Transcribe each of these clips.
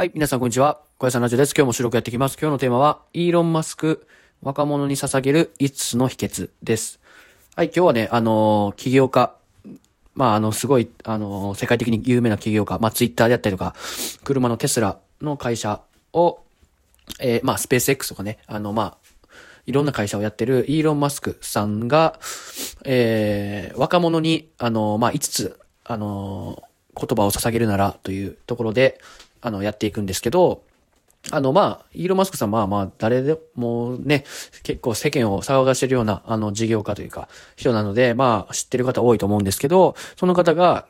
はい、皆さんこんにちは。小屋さんラジオです。今日も収録やっていきます。今日のテーマは、イーロン・マスク、若者に捧げる5つの秘訣です。はい、今日はね、あのー、起業家、まあ、あの、すごい、あのー、世界的に有名な起業家、まあ、ツイッターであったりとか、車のテスラの会社を、えー、まあ、スペース X とかね、あの、まあ、いろんな会社をやってるイーロン・マスクさんが、えー、若者に、あの、まあ、5つ、あの、言葉を捧げるならというところで、あの、やっていくんですけど、あの、まあ、イーロン・マスクさん、まあまあ、誰でもね、結構世間を騒がしてるような、あの、事業家というか、人なので、まあ、知ってる方多いと思うんですけど、その方が、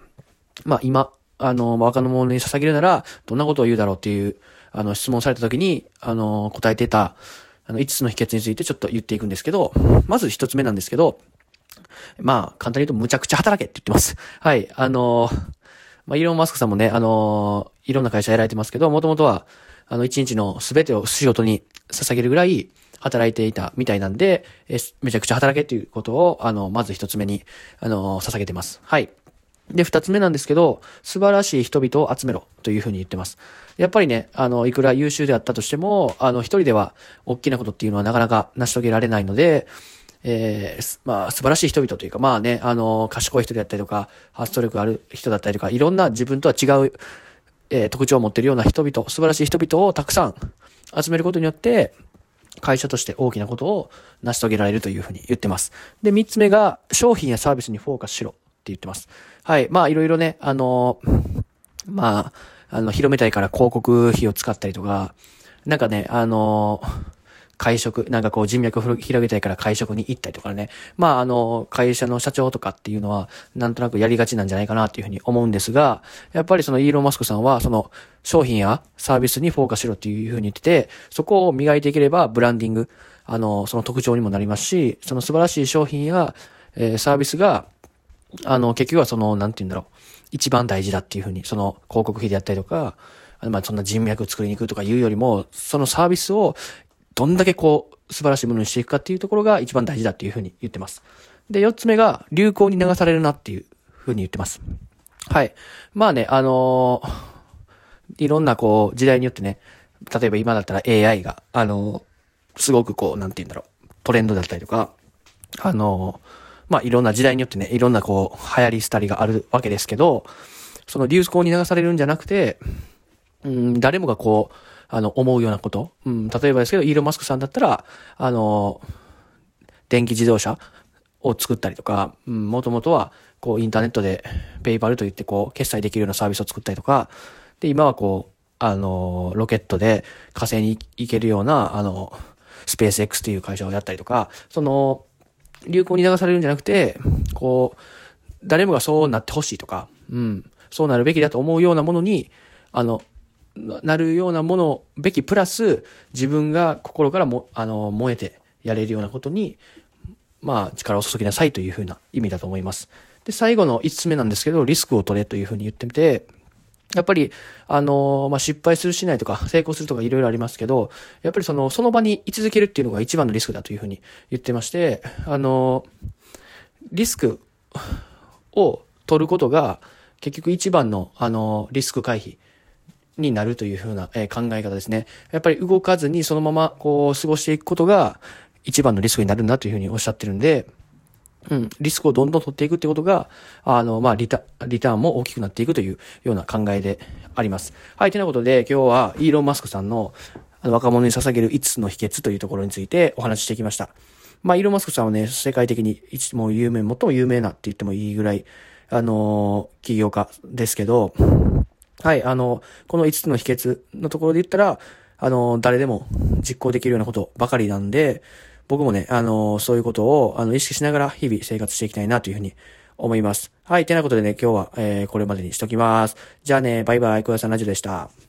まあ、今、あの、若者に捧げるなら、どんなことを言うだろうっていう、あの、質問された時に、あの、答えてた、あの、5つの秘訣についてちょっと言っていくんですけど、まず1つ目なんですけど、まあ、簡単に言うと、むちゃくちゃ働けって言ってます。はい、あの、まあ、イーロン・マスクさんもね、あのいろんな会社やられてますけど、もともとは、あの、一日のすべてを仕事に捧げるぐらい働いていたみたいなんで、えめちゃくちゃ働けっていうことを、あの、まず一つ目に、あの、捧げてます。はい。で、二つ目なんですけど、素晴らしい人々を集めろというふうに言ってます。やっぱりね、あの、いくら優秀であったとしても、あの、一人では大きなことっていうのはなかなか成し遂げられないので、えー、まあ、素晴らしい人々というか、まあね、あの、賢い人だったりとか、発想力ある人だったりとか、いろんな自分とは違う、えー、特徴を持っているような人々、素晴らしい人々をたくさん集めることによって、会社として大きなことを成し遂げられるというふうに言ってます。で、三つ目が、商品やサービスにフォーカスしろって言ってます。はい。まあ、いろいろね、あの、まあ、あの、広めたいから広告費を使ったりとか、なんかね、あの、会食、なんかこう人脈を広げたいから会食に行ったりとかね。まああの、会社の社長とかっていうのは、なんとなくやりがちなんじゃないかなっていうふうに思うんですが、やっぱりそのイーロン・マスクさんは、その商品やサービスにフォーカスしろっていうふうに言ってて、そこを磨いていければブランディング、あの、その特徴にもなりますし、その素晴らしい商品や、えー、サービスが、あの、結局はその、なんて言うんだろう。一番大事だっていうふうに、その広告費であったりとか、まあそんな人脈作りに行くとかいうよりも、そのサービスをどんだけこう、素晴らしいものにしていくかっていうところが一番大事だっていうふうに言ってます。で、四つ目が、流行に流されるなっていうふうに言ってます。はい。まあね、あのー、いろんなこう、時代によってね、例えば今だったら AI が、あのー、すごくこう、なんて言うんだろう、トレンドだったりとか、あのー、まあいろんな時代によってね、いろんなこう、流行り廃りがあるわけですけど、その流行に流されるんじゃなくて、うん、誰もがこう、あの、思うようなこと。うん、例えばですけど、イーロン・マスクさんだったら、あの、電気自動車を作ったりとか、うん、もともとは、こう、インターネットで、ペイパルといって、こう、決済できるようなサービスを作ったりとか、で、今はこう、あの、ロケットで火星に行けるような、あの、スペース X っていう会社をやったりとか、その、流行に流されるんじゃなくて、こう、誰もがそうなってほしいとか、うん、そうなるべきだと思うようなものに、あの、なるようなものべきプラス、自分が心からも、あの、燃えてやれるようなことに、まあ、力を注ぎなさいというふうな意味だと思います。で、最後の5つ目なんですけど、リスクを取れというふうに言ってみて、やっぱり、あのまあ、失敗するしないとか、成功するとかいろいろありますけど、やっぱりその、その場に居続けるっていうのが一番のリスクだというふうに言ってまして、あのリスクを取ることが、結局一番の、あのリスク回避になるというふうな、え考え方ですね。やっぱり動かずにそのままこう過ごしていくことが一番のリスクになるんだというふうにおっしゃってるんで、うん、リスクをどんどん取っていくってことが、あの、まあ、リタ、リターンも大きくなっていくというような考えであります。はい、ということで今日はイーロン・マスクさんの若者に捧げる5つの秘訣というところについてお話ししてきました。まあ、イーロン・マスクさんはね、世界的に一も有名、最も有名なって言ってもいいぐらい、あのー、起業家ですけど、はい、あの、この5つの秘訣のところで言ったら、あの、誰でも実行できるようなことばかりなんで、僕もね、あの、そういうことを、あの、意識しながら日々生活していきたいなというふうに思います。はい、てなことでね、今日は、えー、これまでにしときます。じゃあね、バイバイ、小屋さんラジオでした。